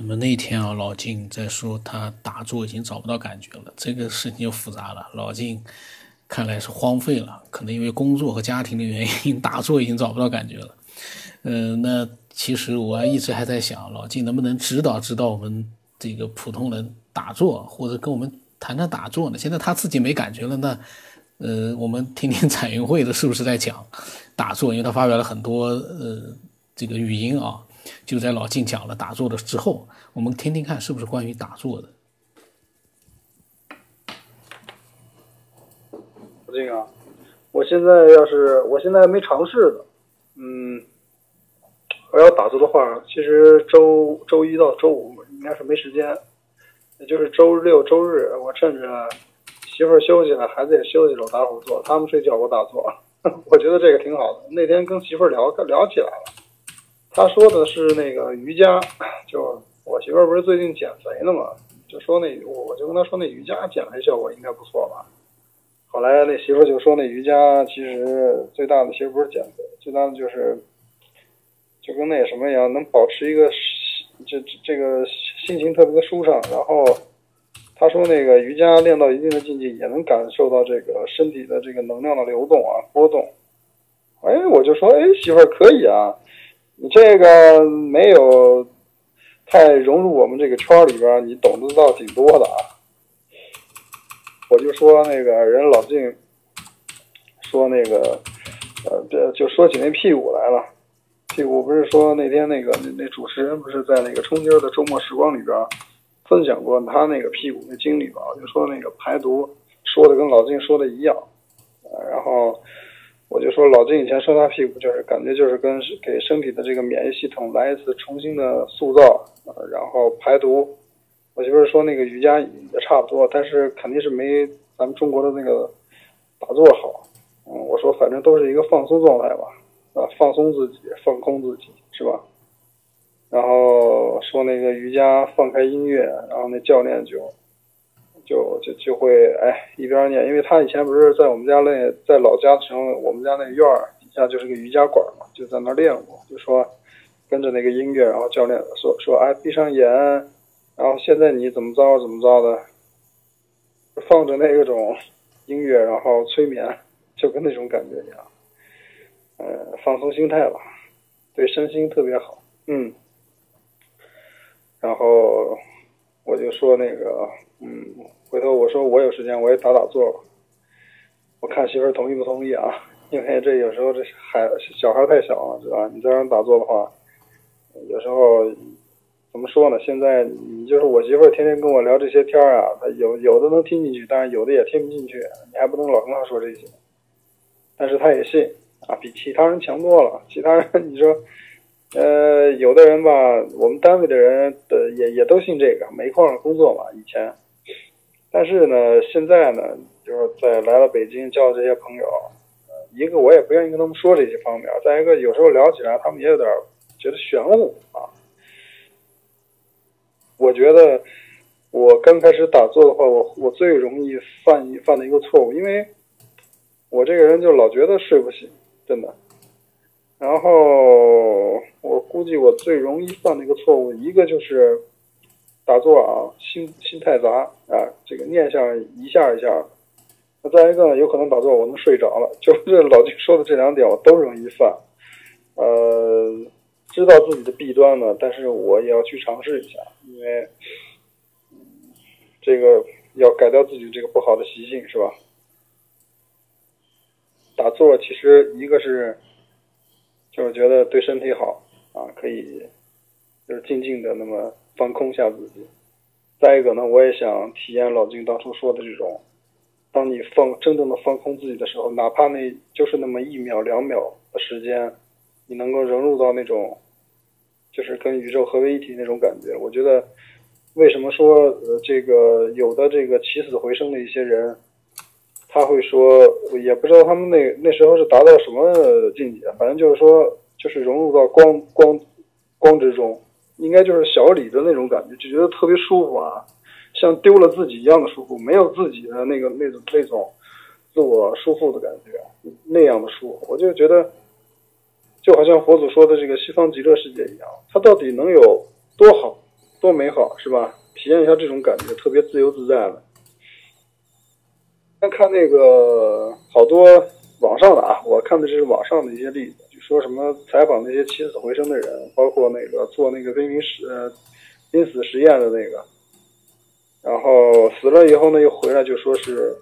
那么那天啊，老静在说他打坐已经找不到感觉了，这个事情就复杂了。老静看来是荒废了，可能因为工作和家庭的原因，打坐已经找不到感觉了。嗯，那其实我一直还在想，老静能不能指导指导我们这个普通人打坐，或者跟我们谈谈打坐呢？现在他自己没感觉了，那呃，我们听听彩云会的是不是在讲打坐？因为他发表了很多呃这个语音啊。就在老静讲了打坐的之后，我们听听看是不是关于打坐的。老静啊，我现在要是我现在没尝试的，嗯，我要打坐的话，其实周周一到周五应该是没时间，也就是周六周日，我趁着媳妇儿休息了，孩子也休息了，我打会儿坐，他们睡觉我打坐，我觉得这个挺好的。那天跟媳妇儿聊聊起来了。他说的是那个瑜伽，就我媳妇儿不是最近减肥呢嘛，就说那我我就跟他说那瑜伽减肥效果应该不错吧。后来那媳妇儿就说那瑜伽其实最大的其实不是减肥，最大的就是就跟那什么一样，能保持一个这这个心情特别的舒畅。然后他说那个瑜伽练到一定的境界，也能感受到这个身体的这个能量的流动啊波动。哎，我就说哎媳妇儿可以啊。你这个没有太融入我们这个圈里边，你懂得倒挺多的啊。我就说那个人老静说那个呃，这就说起那屁股来了。屁股不是说那天那个那那主持人不是在那个冲今的周末时光里边分享过他那个屁股的经历吧？就说那个排毒说的跟老静说的一样，呃然后。我就说老金以前摔他屁股就是感觉就是跟给身体的这个免疫系统来一次重新的塑造，呃，然后排毒。我媳妇说那个瑜伽也差不多，但是肯定是没咱们中国的那个打坐好。嗯，我说反正都是一个放松状态吧，啊，放松自己，放空自己，是吧？然后说那个瑜伽放开音乐，然后那教练就。就就就会哎一边念，因为他以前不是在我们家那在老家的时候，我们家那院儿底下就是个瑜伽馆嘛，就在那练过。就说跟着那个音乐，然后教练说说哎闭上眼，然后现在你怎么着怎么着的，放着那种音乐，然后催眠，就跟那种感觉一样，呃放松心态吧，对身心特别好。嗯，然后我就说那个嗯。回头我说我有时间我也打打坐吧，我看媳妇儿同意不同意啊？因为这有时候这孩小孩太小了，是吧？你再让打坐的话，有时候怎么说呢？现在你就是我媳妇天天跟我聊这些天啊，她有有的能听进去，但是有的也听不进去。你还不能老跟她说这些，但是她也信啊，比其他人强多了。其他人你说，呃，有的人吧，我们单位的人的也也都信这个，煤矿工作嘛，以前。但是呢，现在呢，就是在来了北京交的这些朋友，一个我也不愿意跟他们说这些方面，再一个有时候聊起来，他们也有点觉得玄乎啊。我觉得我刚开始打坐的话，我我最容易犯一犯的一个错误，因为我这个人就老觉得睡不醒，真的。然后我估计我最容易犯的一个错误，一个就是。打坐啊，心心太杂啊，这个念想一下一下。那再一个呢，有可能打坐我能睡着了，就是老金说的这两点我都容易犯。呃，知道自己的弊端呢，但是我也要去尝试一下，因为这个要改掉自己这个不好的习性，是吧？打坐其实一个是就是觉得对身体好啊，可以就是静静的那么。放空一下自己，再一个呢，我也想体验老金当初说的这种，当你放真正的放空自己的时候，哪怕那就是那么一秒两秒的时间，你能够融入到那种，就是跟宇宙合为一体那种感觉。我觉得，为什么说呃这个有的这个起死回生的一些人，他会说，也不知道他们那那时候是达到什么境界，反正就是说，就是融入到光光光之中。应该就是小李的那种感觉，就觉得特别舒服啊，像丢了自己一样的舒服，没有自己的那个那种那种自我束缚的感觉，那样的舒服，我就觉得就好像佛祖说的这个西方极乐世界一样，它到底能有多好？多美好，是吧？体验一下这种感觉，特别自由自在的。看那个好多网上的啊，我看的这是网上的一些例子，说什么采访那些起死回生的人，包括那个做那个濒临实呃濒死实验的那个，然后死了以后呢，又回来就说是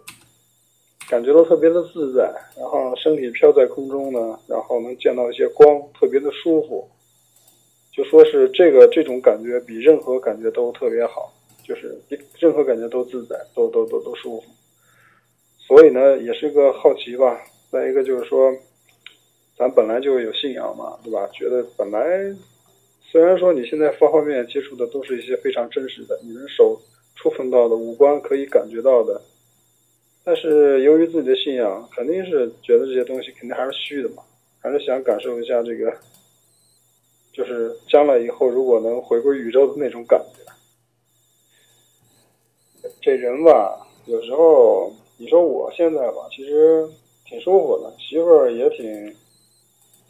感觉到特别的自在，然后身体飘在空中呢，然后能见到一些光，特别的舒服。就说是这个这种感觉比任何感觉都特别好，就是比任何感觉都自在，都都都都舒服。所以呢，也是个好奇吧。再一个就是说，咱本来就有信仰嘛，对吧？觉得本来虽然说你现在方方面面接触的都是一些非常真实的，你的手触碰到的、五官可以感觉到的，但是由于自己的信仰，肯定是觉得这些东西肯定还是虚的嘛，还是想感受一下这个。就是将来以后，如果能回归宇宙的那种感觉，这人吧，有时候你说我现在吧，其实挺舒服的，媳妇儿也挺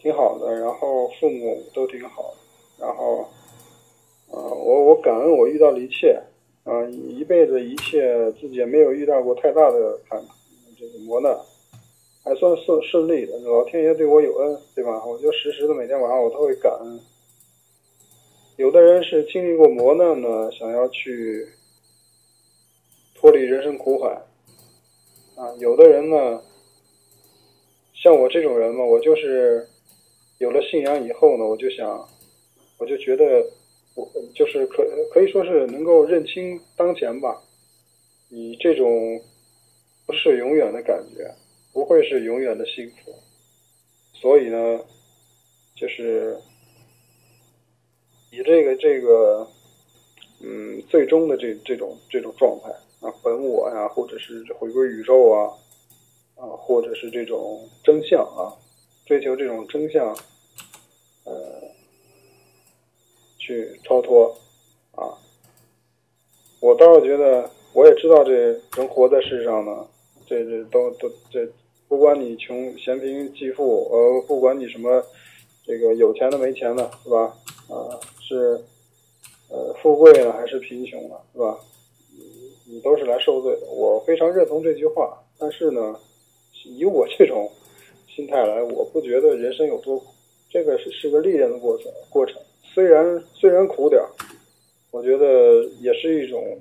挺好的，然后父母都挺好，然后，呃，我我感恩我遇到的一切，啊，一辈子一切自己也没有遇到过太大的看这个磨难。还算顺顺利的，老天爷对我有恩，对吧？我就时时的每天晚上我都会感恩。有的人是经历过磨难呢，想要去脱离人生苦海啊。有的人呢，像我这种人嘛，我就是有了信仰以后呢，我就想，我就觉得我就是可可以说是能够认清当前吧。你这种不是永远的感觉，不会是永远的幸福。所以呢，就是。以这个这个，嗯，最终的这这种这种状态啊，本我呀，或者是回归宇宙啊，啊，或者是这种真相啊，追求这种真相，呃，去超脱啊。我倒是觉得，我也知道这人活在世上呢，这这都都这，不管你穷嫌贫济富，呃，不管你什么这个有钱的没钱的，是吧？啊。是，呃，富贵呢还是贫穷呢，是吧？你你都是来受罪的。我非常认同这句话，但是呢，以我这种心态来，我不觉得人生有多苦。这个是是个历练的过程，过程虽然虽然苦点，我觉得也是一种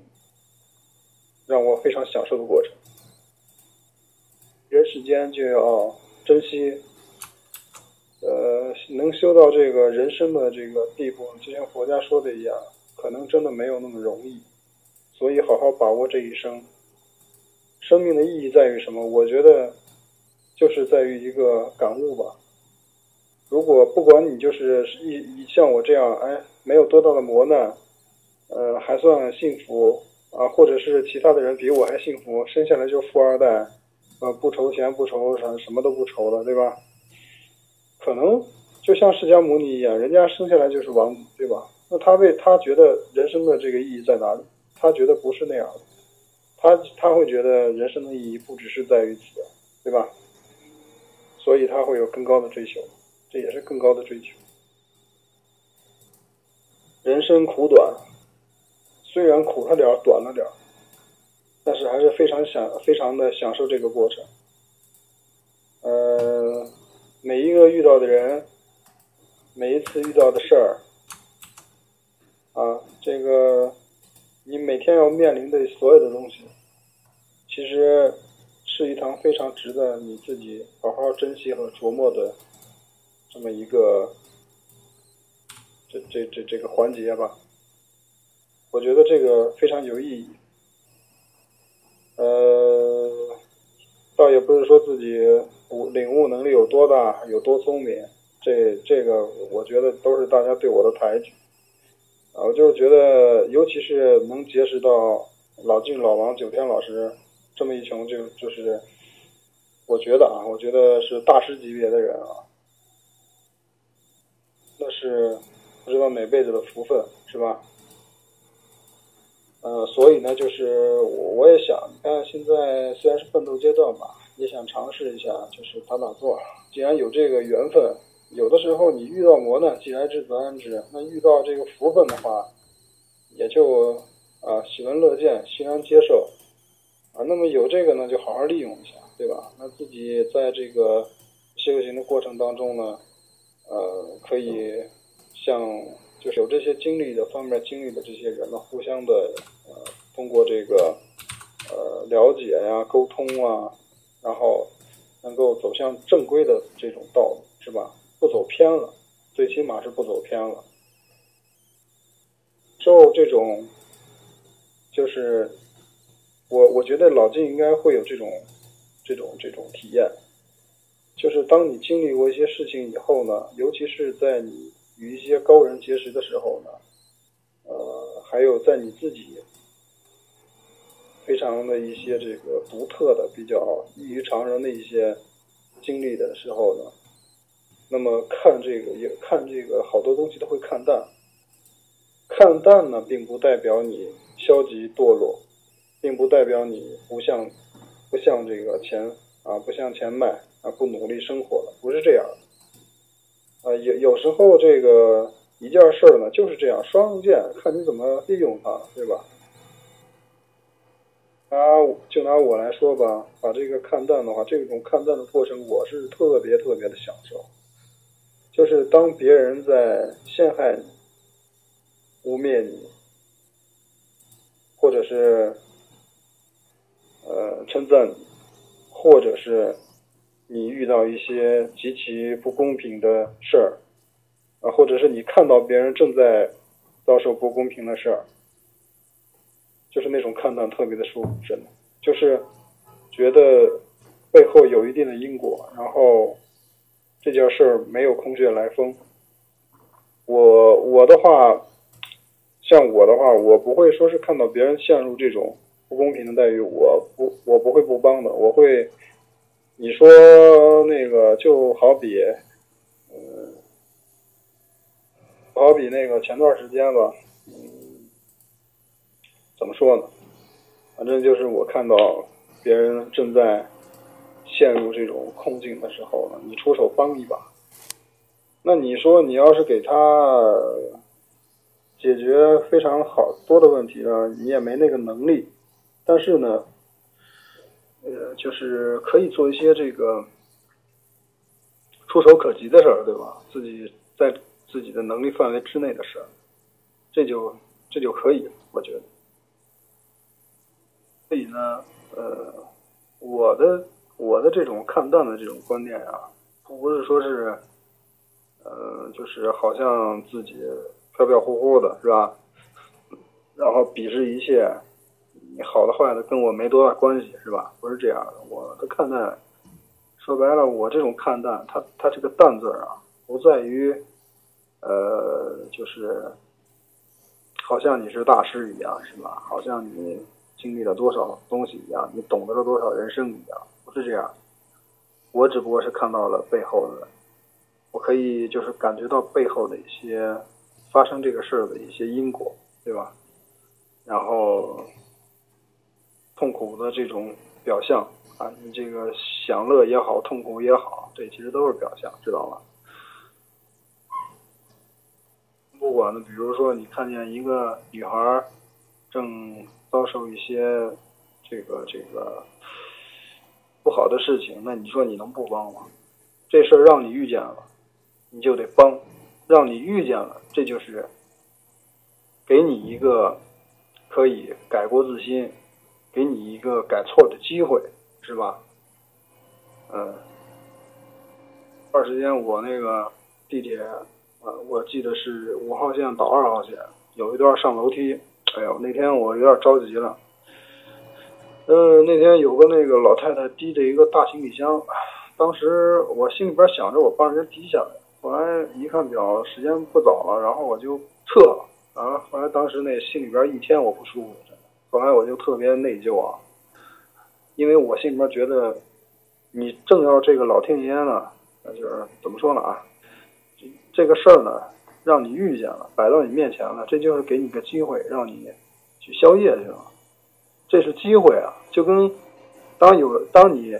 让我非常享受的过程。人世间就要珍惜。呃，能修到这个人生的这个地步，就像佛家说的一样，可能真的没有那么容易。所以，好好把握这一生。生命的意义在于什么？我觉得，就是在于一个感悟吧。如果不管你就是一一像我这样，哎，没有多大的磨难，呃，还算幸福啊，或者是其他的人比我还幸福，生下来就富二代，呃，不愁钱不愁什什么都不愁了，对吧？可能就像释迦牟尼一样，人家生下来就是王子，对吧？那他为他觉得人生的这个意义在哪里？他觉得不是那样的，他他会觉得人生的意义不只是在于此，对吧？所以他会有更高的追求，这也是更高的追求。人生苦短，虽然苦了点儿，短了点儿，但是还是非常享，非常的享受这个过程。呃。每一个遇到的人，每一次遇到的事儿，啊，这个你每天要面临的所有的东西，其实是一堂非常值得你自己好好珍惜和琢磨的这么一个这这这这个环节吧。我觉得这个非常有意义。呃，倒也不是说自己。悟领悟能力有多大，有多聪明，这这个我觉得都是大家对我的抬举啊！我就是觉得，尤其是能结识到老晋、老王、九天老师这么一群，就就是我觉得啊，我觉得是大师级别的人啊，那是不知道哪辈子的福分，是吧？呃，所以呢，就是我我也想，你看现在虽然是奋斗阶段吧。也想尝试一下，就是打打坐。既然有这个缘分，有的时候你遇到磨难，既来之则安之。那遇到这个福分的话，也就啊喜闻乐见，欣然接受啊。那么有这个呢，就好好利用一下，对吧？那自己在这个修行的过程当中呢，呃，可以像就是有这些经历的方面经历的这些人呢，互相的呃，通过这个呃了解呀、沟通啊，然后能够走向正规的这种道路，是吧？不走偏了，最起码是不走偏了。受这种，就是我我觉得老金应该会有这种这种这种体验，就是当你经历过一些事情以后呢，尤其是在你与一些高人结识的时候呢，呃，还有在你自己非常的一些这个独特的、比较异于常人的一些经历的时候呢，那么看这个也看这个好多东西都会看淡。看淡呢，并不代表你消极堕落，并不代表你不向不向这个钱啊不向前迈啊不努力生活了，不是这样的。啊，有有时候这个一件事儿呢就是这样，双刃剑，看你怎么利用它，对吧？拿就拿我来说吧，把这个看淡的话，这种看淡的过程，我是特别特别的享受。就是当别人在陷害你。污蔑你，或者是呃称赞你，或者是你遇到一些极其不公平的事儿啊，或者是你看到别人正在遭受不公平的事儿，就是那种看淡特别的舒服，真的，就是觉得背后有一定的因果，然后这件事儿没有空穴来风。我我的话。像我的话，我不会说是看到别人陷入这种不公平的待遇，我不，我不会不帮的。我会，你说那个就好比，嗯，好比那个前段时间吧，嗯，怎么说呢？反正就是我看到别人正在陷入这种困境的时候呢，你出手帮一把，那你说你要是给他。解决非常好多的问题呢，你也没那个能力，但是呢，呃，就是可以做一些这个触手可及的事儿，对吧？自己在自己的能力范围之内的事儿，这就这就可以，我觉得。所以呢，呃，我的我的这种看淡的这种观念啊，不是说是，呃，就是好像自己。飘飘忽忽的是吧？然后鄙视一切，你好的坏的跟我没多大关系是吧？不是这样的，我的看待，说白了，我这种看淡，它它这个淡字啊，不在于，呃，就是好像你是大师一样是吧？好像你经历了多少东西一样，你懂得了多少人生一样，不是这样。我只不过是看到了背后的，我可以就是感觉到背后的一些。发生这个事儿的一些因果，对吧？然后痛苦的这种表象啊，你这个享乐也好，痛苦也好，这其实都是表象，知道吗？不管呢，比如说你看见一个女孩正遭受一些这个这个不好的事情，那你说你能不帮吗？这事儿让你遇见了，你就得帮。让你遇见了，这就是给你一个可以改过自新，给你一个改错的机会，是吧？嗯，段时间我那个地铁，呃，我记得是五号线到二号线，有一段上楼梯，哎呦，那天我有点着急了。嗯，那天有个那个老太太提着一个大行李箱，当时我心里边想着我帮人提下来。后来一看表，时间不早了，然后我就撤了啊。后来当时那心里边一天我不舒服，后来我就特别内疚啊，因为我心里边觉得，你正要这个老天爷呢，那就是怎么说呢啊，这个事儿呢，让你遇见了，摆到你面前了，这就是给你个机会，让你去宵夜去了，这是机会啊。就跟当有当你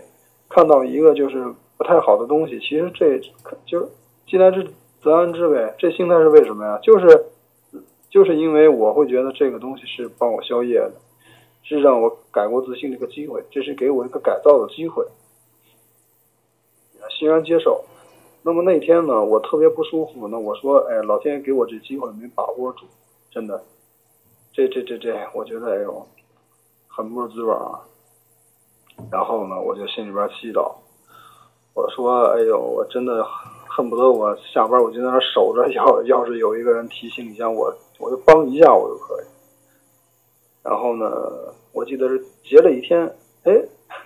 看到一个就是不太好的东西，其实这就。既来之则安之呗，这心态是为什么呀？就是就是因为我会觉得这个东西是帮我消业的，是让我改过自新的一个机会，这是给我一个改造的机会，欣然接受。那么那天呢，我特别不舒服，呢我说，哎，老天爷给我这机会没把握住，真的，这这这这，我觉得哎呦，很不是滋味啊。然后呢，我就心里边祈祷，我说，哎呦，我真的恨不得我下班我就在那守着，要要是有一个人提醒一下我，我就帮一下我就可以。然后呢，我记得是结了一天，哎，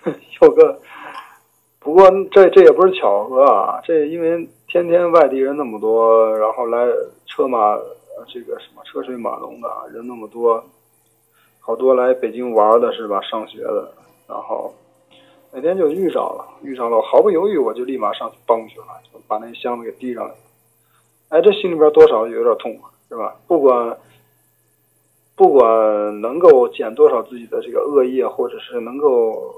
有个。不过这这也不是巧合啊，这因为天天外地人那么多，然后来车马这个什么车水马龙的人那么多，好多来北京玩的是吧？上学的，然后那天就遇上了，遇上了，毫不犹豫我就立马上去帮去了，就把那箱子给提上来。哎，这心里边多少有点痛快，是吧？不管不管能够减多少自己的这个恶业，或者是能够。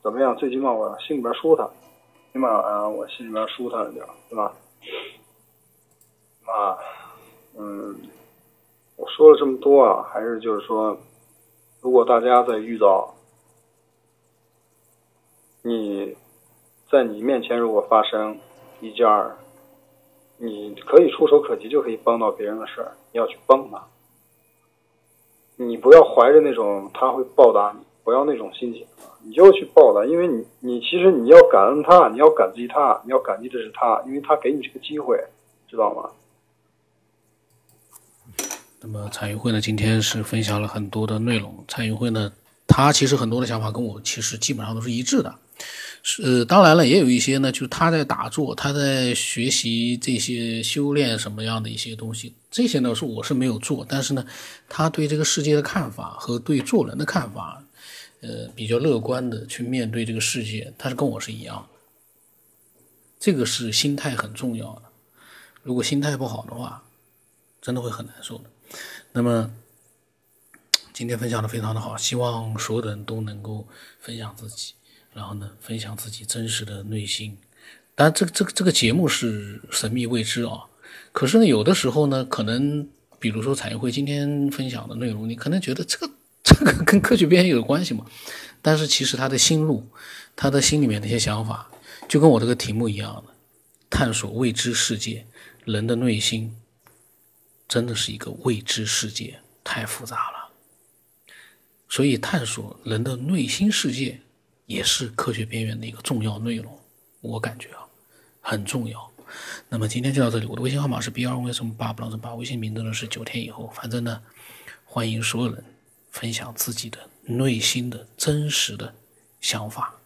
怎么样？最起码我心里边舒坦，起码啊，我心里边舒坦一点，对吧？啊，嗯，我说了这么多啊，还是就是说，如果大家在遇到你在你面前如果发生一件你可以触手可及就可以帮到别人的事儿，你要去帮他，你不要怀着那种他会报答你，不要那种心情。你就去报答，因为你你其实你要感恩他，你要感激他，你要感激的是他，因为他给你这个机会，知道吗？那么蔡云会呢，今天是分享了很多的内容。蔡云会呢，他其实很多的想法跟我其实基本上都是一致的。是当然了，也有一些呢，就是他在打坐，他在学习这些修炼什么样的一些东西，这些呢是我是没有做，但是呢，他对这个世界的看法和对做人的看法。呃，比较乐观的去面对这个世界，他是跟我是一样的。这个是心态很重要的。如果心态不好的话，真的会很难受的。那么今天分享的非常的好，希望所有的人都能够分享自己，然后呢，分享自己真实的内心。当然，这个这个这个节目是神秘未知啊。可是呢，有的时候呢，可能比如说彩云会今天分享的内容，你可能觉得这个。这个跟科学边缘有关系嘛？但是其实他的心路，他的心里面那些想法，就跟我这个题目一样的，探索未知世界，人的内心真的是一个未知世界，太复杂了。所以探索人的内心世界也是科学边缘的一个重要内容，我感觉啊很重要。那么今天就到这里，我的微信号码是 B 二为什么八不让人八，微信名字呢是九天以后，反正呢欢迎所有人。分享自己的内心的真实的想法。